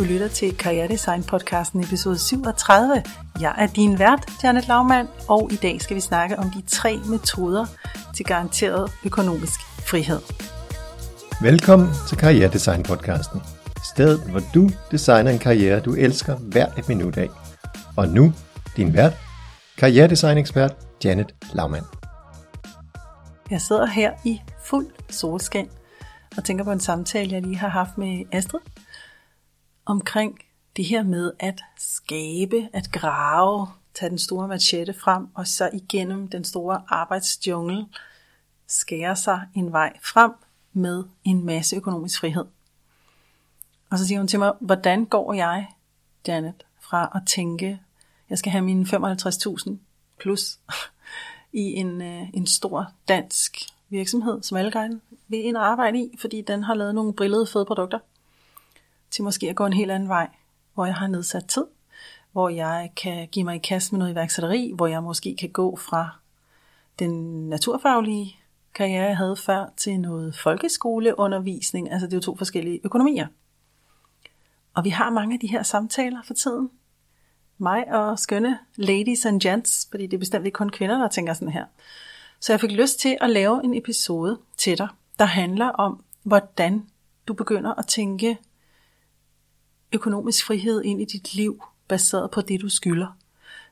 Du lytter til Karrieredesign podcasten episode 37. Jeg er din vært, Janet Laumann, og i dag skal vi snakke om de tre metoder til garanteret økonomisk frihed. Velkommen til Karrieredesign podcasten. Stedet, hvor du designer en karriere, du elsker hver et minut af. Og nu, din vært, karrieredesign ekspert Janet Laumann. Jeg sidder her i fuld solskin og tænker på en samtale, jeg lige har haft med Astrid, omkring det her med at skabe, at grave, tage den store machete frem, og så igennem den store arbejdsjungle skære sig en vej frem med en masse økonomisk frihed. Og så siger hun til mig, hvordan går jeg, Janet, fra at tænke, jeg skal have mine 55.000 plus i en, øh, en stor dansk virksomhed, som alle gerne vil ind og arbejde i, fordi den har lavet nogle brillede fede produkter, til måske at gå en helt anden vej, hvor jeg har nedsat tid, hvor jeg kan give mig i kast med noget iværksætteri, hvor jeg måske kan gå fra den naturfaglige karriere, jeg havde før, til noget folkeskoleundervisning. Altså det er jo to forskellige økonomier. Og vi har mange af de her samtaler for tiden. Mig og skønne ladies and gents, fordi det er bestemt ikke kun kvinder, der tænker sådan her. Så jeg fik lyst til at lave en episode til dig, der handler om, hvordan du begynder at tænke økonomisk frihed ind i dit liv, baseret på det, du skylder.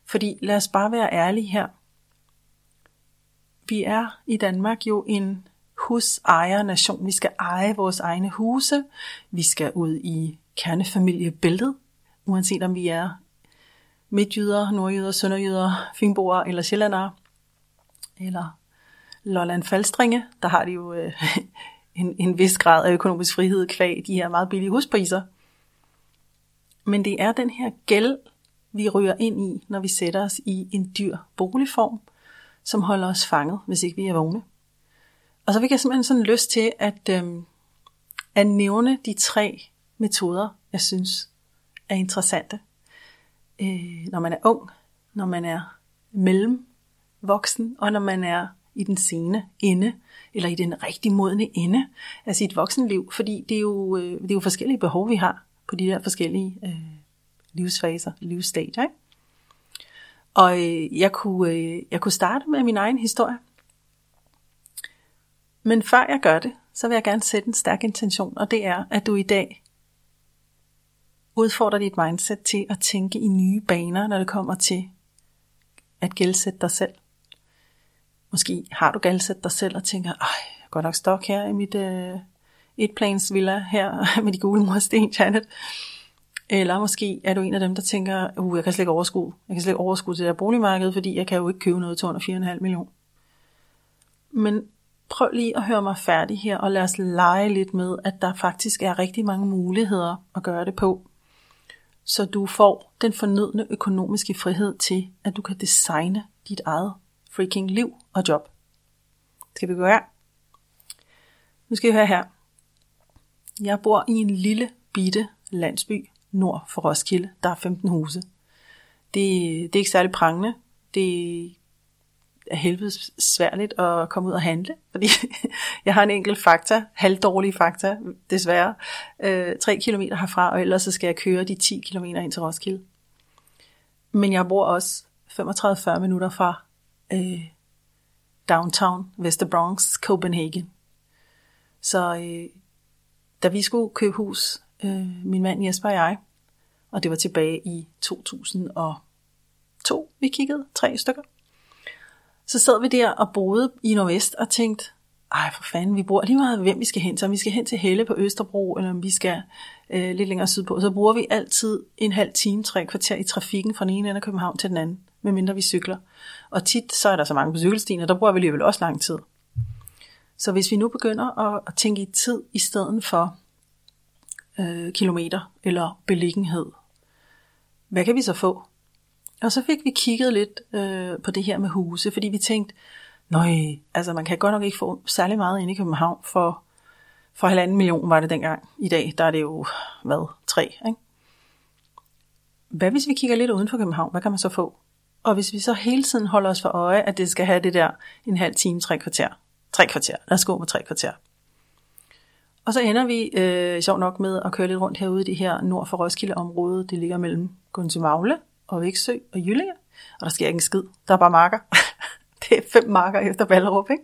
Fordi lad os bare være ærlige her. Vi er i Danmark jo en husejernation. Vi skal eje vores egne huse. Vi skal ud i kernefamiliebæltet, uanset om vi er midtjyder, nordjyder, sønderjyder, finboer eller sjællandere, eller Lolland Falstringe, der har de jo øh, en, en vis grad af økonomisk frihed kvæg de her meget billige huspriser. Men det er den her gæld, vi ryger ind i, når vi sætter os i en dyr boligform, som holder os fanget, hvis ikke vi er vågne. Og så fik jeg simpelthen sådan lyst til at, øhm, at nævne de tre metoder, jeg synes er interessante. Øh, når man er ung, når man er mellem voksen, og når man er i den sene ende, eller i den rigtig modne ende af sit voksenliv, fordi det er jo, øh, det er jo forskellige behov, vi har på de der forskellige øh, livsfaser, livsstadier. Ikke? Og øh, jeg, kunne, øh, jeg kunne starte med min egen historie. Men før jeg gør det, så vil jeg gerne sætte en stærk intention, og det er, at du i dag udfordrer dit mindset til at tænke i nye baner, når det kommer til at gældsætte dig selv. Måske har du gældsættet dig selv og tænker, ej, godt nok stok her i mit øh, etplans villa her med de gule mursten, Janet. Eller måske er du en af dem, der tænker, uh, jeg kan slet ikke overskue. Jeg kan slet ikke overskue til det der boligmarked, fordi jeg kan jo ikke købe noget til under 4,5 millioner. Men prøv lige at høre mig færdig her, og lad os lege lidt med, at der faktisk er rigtig mange muligheder at gøre det på. Så du får den fornødne økonomiske frihed til, at du kan designe dit eget freaking liv og job. Skal vi gå her? Nu skal I høre her. Jeg bor i en lille bitte landsby nord for Roskilde. Der er 15 huse. Det, det er ikke særlig prangende. Det er helvedes sværligt at komme ud og handle, fordi jeg har en enkelt fakta, halvdårlig fakta, desværre, øh, 3 km herfra, og ellers så skal jeg køre de 10 km ind til Roskilde. Men jeg bor også 35-40 minutter fra øh, downtown, Vester Bronx, Copenhagen. Så øh, da vi skulle købe hus, øh, min mand Jesper og jeg, og det var tilbage i 2002, vi kiggede, tre stykker, så sad vi der og boede i Nordvest og tænkte, ej for fanden, vi bruger lige meget, hvem vi skal hen til. Om vi skal hen til Helle på Østerbro, eller om vi skal øh, lidt længere sydpå. Så bruger vi altid en halv time, tre kvarter i trafikken fra den ene ende af København til den anden, medmindre vi cykler. Og tit så er der så mange på cykelstien, og der bruger vi alligevel også lang tid. Så hvis vi nu begynder at, at tænke i tid i stedet for øh, kilometer eller beliggenhed, hvad kan vi så få? Og så fik vi kigget lidt øh, på det her med huse, fordi vi tænkte, nøj, altså man kan godt nok ikke få særlig meget ind i København for, for halvanden million var det dengang. I dag, der er det jo, hvad, tre, ikke? Hvad hvis vi kigger lidt uden for København, hvad kan man så få? Og hvis vi så hele tiden holder os for øje, at det skal have det der en halv time, tre kvarter. Tre kvarter. Lad os gå med tre kvarter. Og så ender vi øh, sjov nok med at køre lidt rundt herude i det her nord for Roskilde område. Det ligger mellem Gunse og Væksø og Jyllinge. Og der sker ikke en skid. Der er bare marker. det er fem marker efter Ballerup, ikke?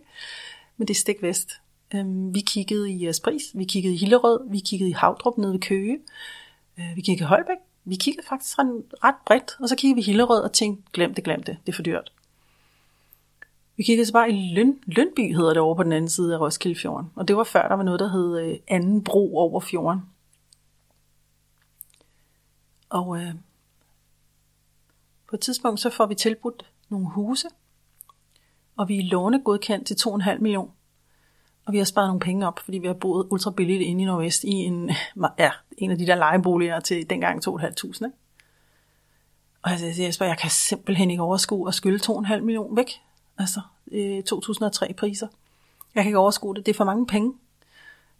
Men det er stik vest. Øhm, vi kiggede i Aspris, vi kiggede i Hillerød, vi kiggede i Havdrup nede ved Køge, øh, vi kiggede i Holbæk. Vi kiggede faktisk ret bredt, og så kiggede vi i Hillerød og tænkte, glem det, glem det, det er for dyrt. Vi kiggede så bare i Løn, Lønby, hedder det over på den anden side af Roskildefjorden. Og det var før, der var noget, der hed øh, anden bro over fjorden. Og øh, på et tidspunkt, så får vi tilbudt nogle huse, og vi er lånegodkendt til 2,5 millioner. Og vi har sparet nogle penge op, fordi vi har boet ultra billigt inde i Nordvest i en, ja, en af de der lejeboliger til dengang 2.500. Ikke? Og jeg siger, Jesper, jeg kan simpelthen ikke overskue at skylde 2,5 millioner væk. Altså øh, 2003 priser. Jeg kan ikke overskue det. Det er for mange penge.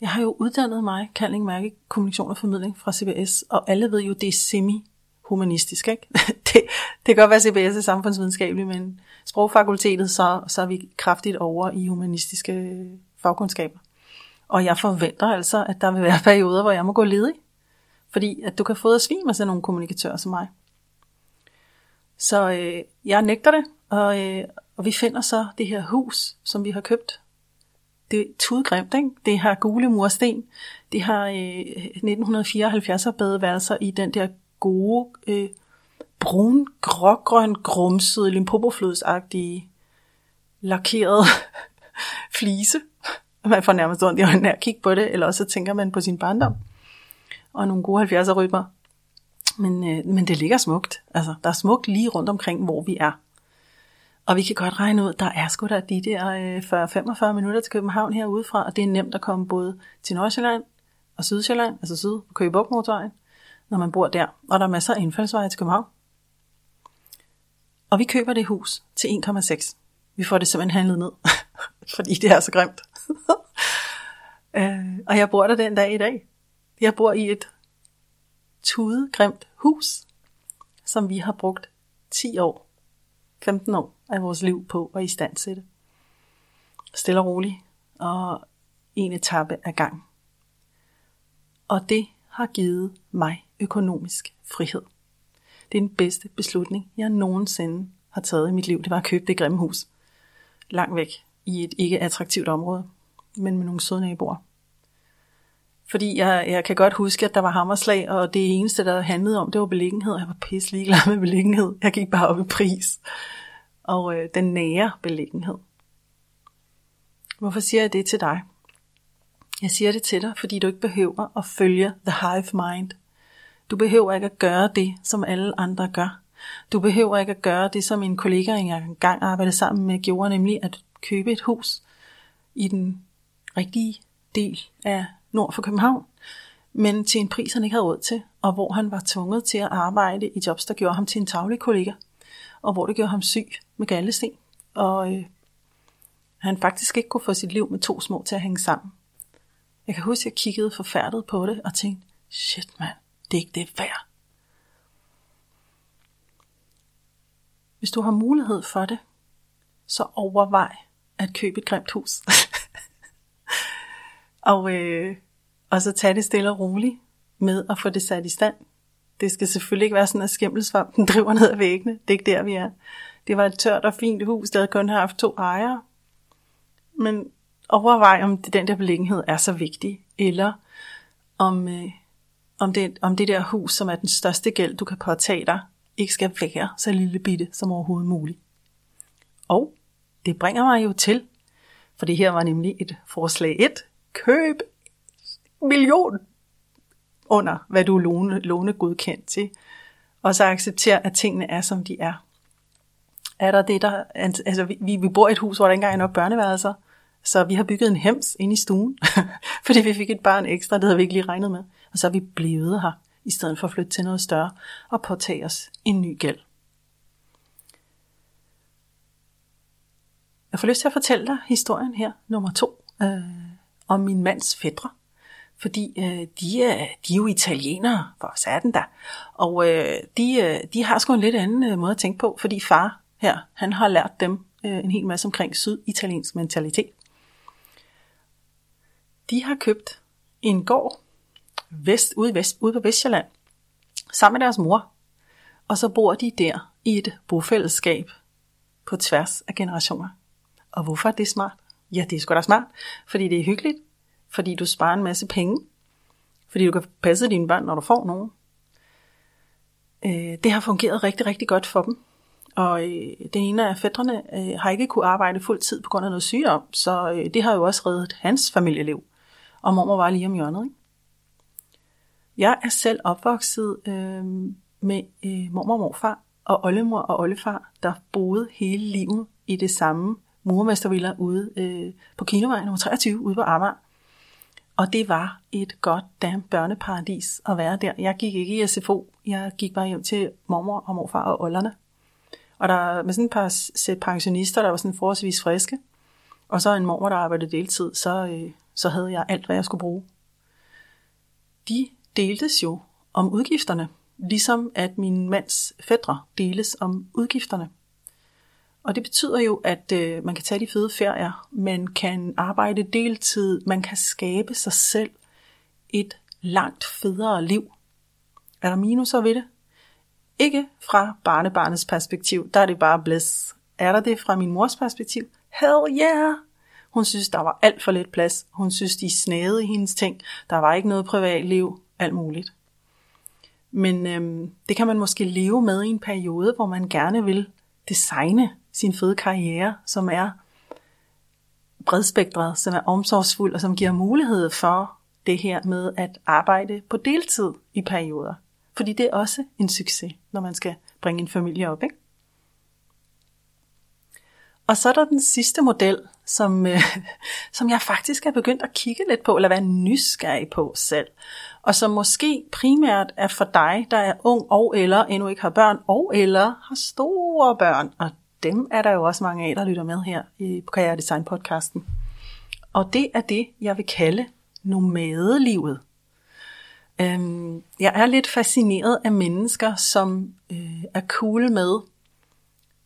Jeg har jo uddannet mig, kaldning mærke, kommunikation og formidling fra CBS, og alle ved jo, det er semi-humanistisk. Ikke? det, det kan godt være, CBS er samfundsvidenskabelig, men sprogfakultetet, så, så er vi kraftigt over i humanistiske øh, fagkundskaber. Og jeg forventer altså, at der vil være perioder, hvor jeg må gå ledig. Fordi at du kan få at svime med sådan nogle kommunikatører som mig. Så øh, jeg nægter det, og, øh, og vi finder så det her hus, som vi har købt. Det er tudgrimt, ikke? Det har gule mursten. Det har øh, 1974 badeværelser i den der gode, øh, brun, grågrøn, grumsede, limpopoflodsagtige, lakerede flise. Man får nærmest ondt i øjnene at kigge på det, eller også tænker man på sin barndom. Og nogle gode 70'er rytmer. Men, øh, men det ligger smukt. Altså, der er smukt lige rundt omkring, hvor vi er. Og vi kan godt regne ud, der er sgu da de der øh, 40-45 minutter til København herudefra, og det er nemt at komme både til Nordsjælland og Sydsjælland, altså syd på Køge motorvejen, når man bor der. Og der er masser af indfaldsveje til København. Og vi køber det hus til 1,6. Vi får det simpelthen handlet ned, fordi det er så grimt. øh, og jeg bor der den dag i dag. Jeg bor i et tudegrimt hus, som vi har brugt 10 år, 15 år af vores liv på at istandsætte. Stille og roligt, og en etape ad gang. Og det har givet mig økonomisk frihed. Det er den bedste beslutning, jeg nogensinde har taget i mit liv. Det var at købe det grimme hus. Langt væk i et ikke attraktivt område, men med nogle søde naboer. Fordi jeg, jeg kan godt huske, at der var hammerslag, og det eneste, der handlede om, det var beliggenhed. Jeg var pisse ligeglad med beliggenhed. Jeg gik bare op i pris. Og øh, den nære beliggenhed. Hvorfor siger jeg det til dig? Jeg siger det til dig, fordi du ikke behøver at følge the hive mind. Du behøver ikke at gøre det, som alle andre gør. Du behøver ikke at gøre det, som en kollega, jeg engang arbejdede sammen med, gjorde, nemlig at købe et hus i den rigtige del af nord for København, men til en pris, han ikke havde råd til, og hvor han var tvunget til at arbejde i jobs, der gjorde ham til en tavlig kollega, og hvor det gjorde ham syg med gallesten, og øh, han faktisk ikke kunne få sit liv med to små til at hænge sammen. Jeg kan huske, at jeg kiggede forfærdet på det og tænkte, shit mand, det er ikke det værd. Hvis du har mulighed for det, så overvej at købe et grimt hus. og, øh, og så tage det stille og roligt med at få det sat i stand. Det skal selvfølgelig ikke være sådan, at skimmelsvampen driver ned ad væggene. Det er ikke der, vi er. Det var et tørt og fint hus, der havde kun haft to ejere. Men overvej, om det, den der beliggenhed er så vigtig, eller om, øh, om, det, om det der hus, som er den største gæld, du kan påtage dig, ikke skal være så lille bitte som overhovedet muligt. Og det bringer mig jo til, for det her var nemlig et forslag 1. Køb million under, hvad du er låne, lånegodkendt til. Og så acceptere, at tingene er, som de er. Er der det, der... Altså, vi, vi bor i et hus, hvor der ikke engang er nok børneværelser. Så vi har bygget en hems ind i stuen, fordi vi fik et barn ekstra, det havde vi ikke lige regnet med. Og så er vi blevet her, i stedet for at flytte til noget større og påtage os en ny gæld. Jeg får lyst til at fortælle dig historien her, nummer to, øh, om min mands fædre. Fordi øh, de, er, de er jo italienere, for satan der. Og øh, de, øh, de har sgu en lidt anden øh, måde at tænke på, fordi far her, han har lært dem øh, en hel masse omkring syditaliensk mentalitet. De har købt en gård vest, ude, vest, ude på Vestjylland sammen med deres mor. Og så bor de der i et bofællesskab på tværs af generationer. Og hvorfor er det smart? Ja, det er sgu da smart, fordi det er hyggeligt, fordi du sparer en masse penge, fordi du kan passe dine børn, når du får nogen. Øh, det har fungeret rigtig, rigtig godt for dem. Og øh, den ene af fædrene øh, har ikke kunne arbejde fuld tid på grund af noget sygdom, så øh, det har jo også reddet hans familieliv. Og mormor var lige om hjørnet. Ikke? Jeg er selv opvokset øh, med øh, mormor og morfar og oldemor og oldefar, der boede hele livet i det samme murmestervilla ude øh, på Kinovej nummer 23 ude på Amager. Og det var et godt damn børneparadis at være der. Jeg gik ikke i SFO, jeg gik bare hjem til mormor og morfar og olderne. Og der med sådan et par sæt pensionister, der var sådan forholdsvis friske, og så en mormor, der arbejdede deltid, så, øh, så havde jeg alt, hvad jeg skulle bruge. De deltes jo om udgifterne, ligesom at min mands fædre deles om udgifterne. Og det betyder jo, at øh, man kan tage de fede ferier, man kan arbejde deltid, man kan skabe sig selv et langt federe liv. Er der minuser ved det? Ikke fra barnebarnets perspektiv, der er det bare bliss. Er der det fra min mors perspektiv? Hell yeah! Hun synes, der var alt for lidt plads. Hun synes, de snæede i hendes ting. Der var ikke noget privatliv. Alt muligt. Men øhm, det kan man måske leve med i en periode, hvor man gerne vil designe sin fede karriere, som er bredspektret, som er omsorgsfuld og som giver mulighed for det her med at arbejde på deltid i perioder. Fordi det er også en succes, når man skal bringe en familie op. Ikke? Og så er der den sidste model, som, øh, som jeg faktisk er begyndt at kigge lidt på, eller være nysgerrig på selv. Og som måske primært er for dig, der er ung og eller endnu ikke har børn, og eller har store børn. Og dem er der jo også mange af, der lytter med her i Karriere Design podcasten. Og det er det, jeg vil kalde nomadelivet. Øhm, jeg er lidt fascineret af mennesker, som øh, er cool med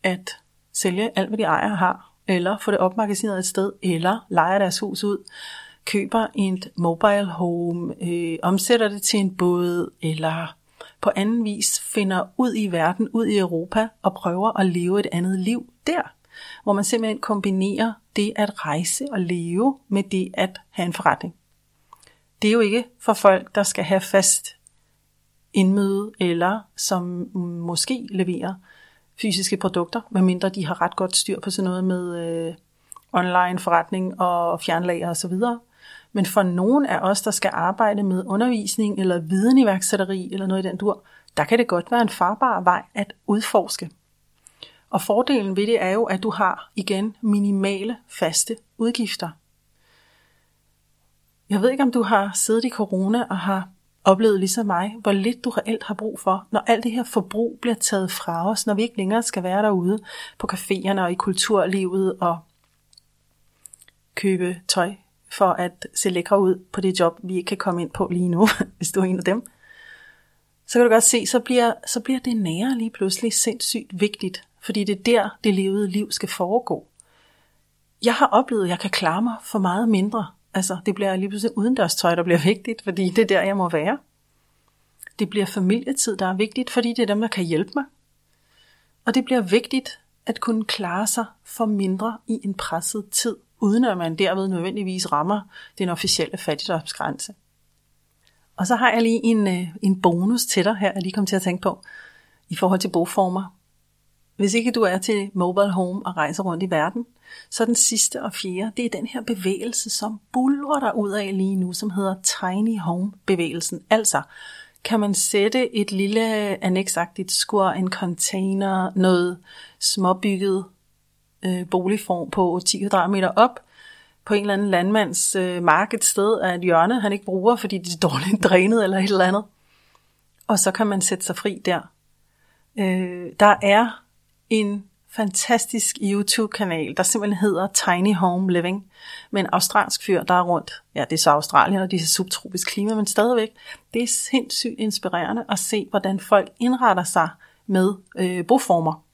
at sælge alt, hvad de ejer og har, eller få det opmagasineret et sted, eller lejer deres hus ud, køber et mobile home, øh, omsætter det til en båd, eller på anden vis finder ud i verden, ud i Europa, og prøver at leve et andet liv der, hvor man simpelthen kombinerer det at rejse og leve med det at have en forretning. Det er jo ikke for folk, der skal have fast indmøde, eller som måske leverer fysiske produkter, medmindre de har ret godt styr på sådan noget med øh, online forretning og fjernlager osv. Men for nogen af os, der skal arbejde med undervisning eller videniværksætteri eller noget i den dur, der kan det godt være en farbar vej at udforske. Og fordelen ved det er jo, at du har igen minimale faste udgifter. Jeg ved ikke, om du har siddet i corona og har oplevet ligesom mig, hvor lidt du reelt har brug for, når alt det her forbrug bliver taget fra os, når vi ikke længere skal være derude på caféerne og i kulturlivet og købe tøj for at se lækre ud på det job, vi ikke kan komme ind på lige nu, hvis du er en af dem. Så kan du godt se, så bliver, så bliver det nære lige pludselig sindssygt vigtigt, fordi det er der, det levede liv skal foregå. Jeg har oplevet, at jeg kan klare mig for meget mindre, Altså, det bliver lige pludselig udendørstøj, der bliver vigtigt, fordi det er der, jeg må være. Det bliver familietid, der er vigtigt, fordi det er dem, der kan hjælpe mig. Og det bliver vigtigt at kunne klare sig for mindre i en presset tid, uden at man derved nødvendigvis rammer den officielle fattigdomsgrænse. Og så har jeg lige en, øh, en bonus til dig her, jeg lige kom til at tænke på, i forhold til boformer. Hvis ikke du er til mobile home og rejser rundt i verden, så den sidste og fjerde, det er den her bevægelse, som bulrer dig ud af lige nu, som hedder Tiny Home bevægelsen. Altså, kan man sætte et lille anneksagtigt skur, en container, noget småbygget øh, boligform på 10 kvadratmeter op, på en eller anden landmands øh, mark et sted af et hjørne, han ikke bruger, fordi det er dårligt drænet eller et eller andet. Og så kan man sætte sig fri der. Øh, der er en fantastisk YouTube-kanal, der simpelthen hedder Tiny Home Living, med en australsk fyr, der er rundt. Ja, det er så Australien, og det er subtropisk klima, men stadigvæk, det er sindssygt inspirerende at se, hvordan folk indretter sig med øh, boformer.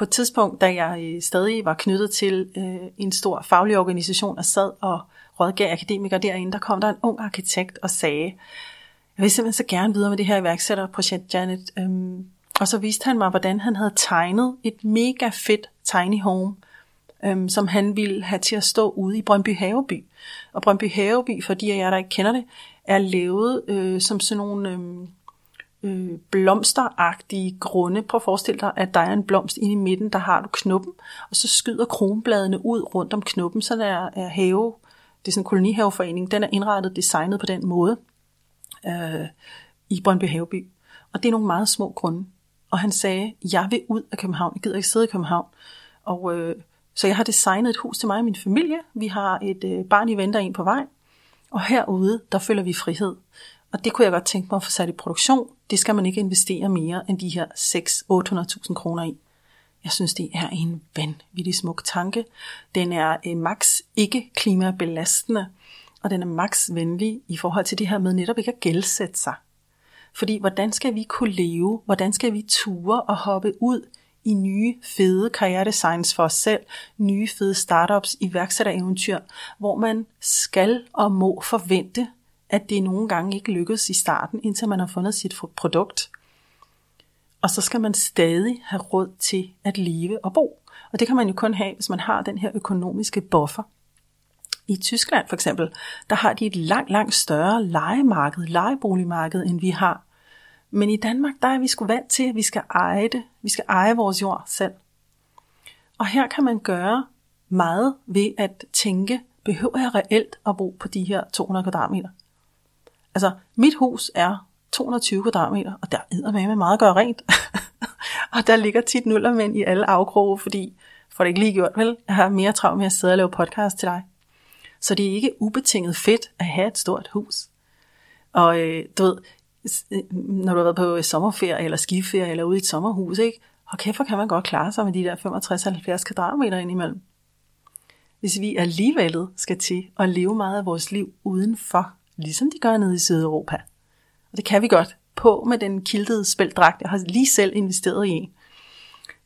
På et tidspunkt, da jeg øh, stadig var knyttet til øh, en stor faglig organisation og sad og rådgav akademikere derinde, der kom der en ung arkitekt og sagde, jeg vil simpelthen så gerne videre med det her iværksætterprojekt, Janet. Øhm, og så viste han mig, hvordan han havde tegnet et mega fedt tiny home, øhm, som han ville have til at stå ude i Brøndby Haveby. Og Brøndby Haveby, for de af jer, der ikke kender det, er lavet øh, som sådan nogle øh, øh, blomsteragtige grunde. Prøv at forestille dig, at der er en blomst inde i midten, der har du knoppen, og så skyder kronbladene ud rundt om knoppen, så der er have, det er sådan en kolonihaveforening, den er indrettet, designet på den måde øh, i Brøndby Haveby. Og det er nogle meget små grunde. Og han sagde, jeg vil ud af København, jeg gider ikke sidde i København. Og øh, så jeg har designet et hus til mig og min familie. Vi har et øh, barn i venter en på vej. Og herude, der føler vi frihed. Og det kunne jeg godt tænke mig at få sat i produktion. Det skal man ikke investere mere end de her 6-800.000 kroner i. Jeg synes, det er en vanvittig smuk tanke. Den er øh, max ikke klimabelastende, og den er max venlig i forhold til det her med netop ikke at gældsætte sig. Fordi hvordan skal vi kunne leve? Hvordan skal vi ture og hoppe ud i nye, fede karrieredesigns for os selv, nye, fede startups, iværksættereventyr, hvor man skal og må forvente, at det nogle gange ikke lykkes i starten, indtil man har fundet sit produkt. Og så skal man stadig have råd til at leve og bo. Og det kan man jo kun have, hvis man har den her økonomiske buffer. I Tyskland for eksempel, der har de et langt, langt større legemarked, lejeboligmarked, end vi har. Men i Danmark, der er vi sgu vant til, at vi skal eje det. Vi skal eje vores jord selv. Og her kan man gøre meget ved at tænke, behøver jeg reelt at bo på de her 200 kvadratmeter? Altså, mit hus er 220 kvadratmeter, og der er med meget at gøre rent. og der ligger tit nullermænd i alle afkroge, fordi for det ikke lige gjort, vel? Jeg har mere travlt med at sidde og lave podcast til dig. Så det er ikke ubetinget fedt at have et stort hus. Og øh, du ved, øh, når du har været på sommerferie eller skiferie eller ude i et sommerhus, ikke? Og kæft, kan man godt klare sig med de der 65-70 kvadratmeter indimellem. Hvis vi alligevel skal til at leve meget af vores liv udenfor, ligesom de gør nede i Sydeuropa. Og det kan vi godt på med den kiltede spældragt, jeg har lige selv investeret i en.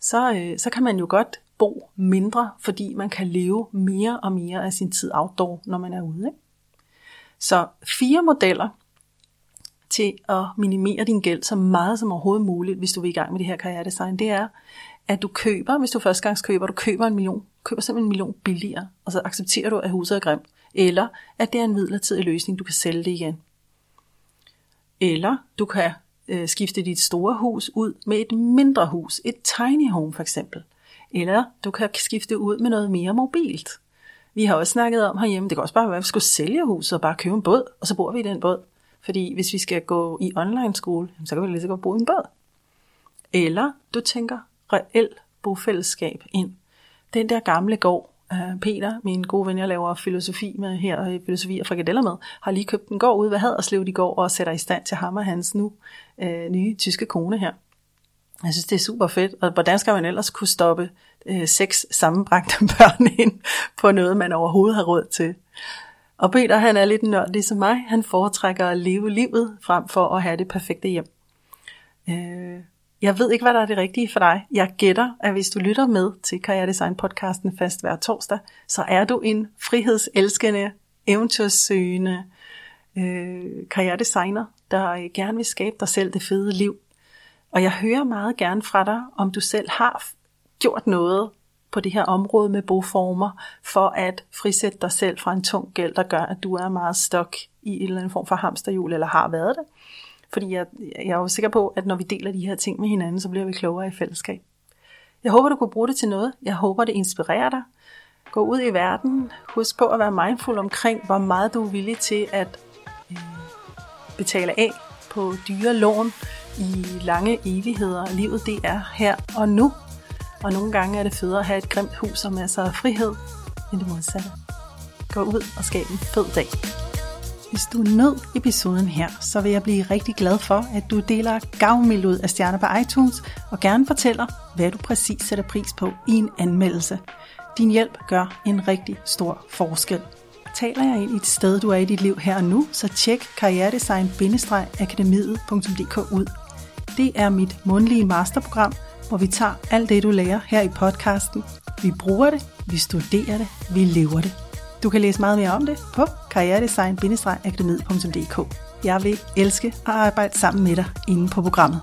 Så, øh, så kan man jo godt bo mindre, fordi man kan leve mere og mere af sin tid outdoor, når man er ude. Ikke? Så fire modeller til at minimere din gæld så meget som overhovedet muligt, hvis du vil i gang med det her karrieredesign, det er, at du køber, hvis du førstegangskøber, du køber en million, køber simpelthen en million billigere, og så accepterer du, at huset er grimt, eller at det er en midlertidig løsning, du kan sælge det igen. Eller du kan øh, skifte dit store hus ud med et mindre hus, et tiny home for eksempel. Eller du kan skifte ud med noget mere mobilt. Vi har også snakket om herhjemme, det kan også bare være, at vi skulle sælge huset og bare købe en båd, og så bor vi i den båd. Fordi hvis vi skal gå i online skole, så kan vi lige så godt bo i en båd. Eller du tænker reelt bofællesskab ind. Den der gamle gård, øh, Peter, min gode ven, jeg laver filosofi med her, øh, filosofi og frikadeller med, har lige købt en gård ude ved Haderslev i går og sætter i stand til ham og hans nu øh, nye tyske kone her. Jeg synes, det er super fedt, og hvordan skal man ellers kunne stoppe øh, seks sammenbragte børn ind på noget, man overhovedet har råd til? Og Peter, han er lidt nørd ligesom mig. Han foretrækker at leve livet frem for at have det perfekte hjem. Øh, jeg ved ikke, hvad der er det rigtige for dig. Jeg gætter, at hvis du lytter med til Karriere Design podcasten fast hver torsdag, så er du en frihedselskende, eventyrsøgende øh, karrieredesigner, der øh, gerne vil skabe dig selv det fede liv. Og jeg hører meget gerne fra dig, om du selv har gjort noget på det her område med boformer, for at frisætte dig selv fra en tung gæld, der gør, at du er meget stok i en eller anden form for hamsterhjul, eller har været det. Fordi jeg, jeg er jo sikker på, at når vi deler de her ting med hinanden, så bliver vi klogere i fællesskab. Jeg håber, du kunne bruge det til noget. Jeg håber, det inspirerer dig. Gå ud i verden. Husk på at være mindful omkring, hvor meget du er villig til at øh, betale af på dyre lån i lange evigheder. Livet det er her og nu. Og nogle gange er det federe at have et grimt hus og masser af frihed, end det modsatte. Gå ud og skab en fed dag. Hvis du nød episoden her, så vil jeg blive rigtig glad for, at du deler gavmild ud af stjerner på iTunes, og gerne fortæller, hvad du præcis sætter pris på i en anmeldelse. Din hjælp gør en rigtig stor forskel. Taler jeg ind i et sted, du er i dit liv her og nu, så tjek karrieredesign-akademiet.dk ud. Det er mit mundlige masterprogram, hvor vi tager alt det, du lærer her i podcasten. Vi bruger det, vi studerer det, vi lever det. Du kan læse meget mere om det på karrieredesign-akademiet.dk. Jeg vil elske at arbejde sammen med dig inde på programmet.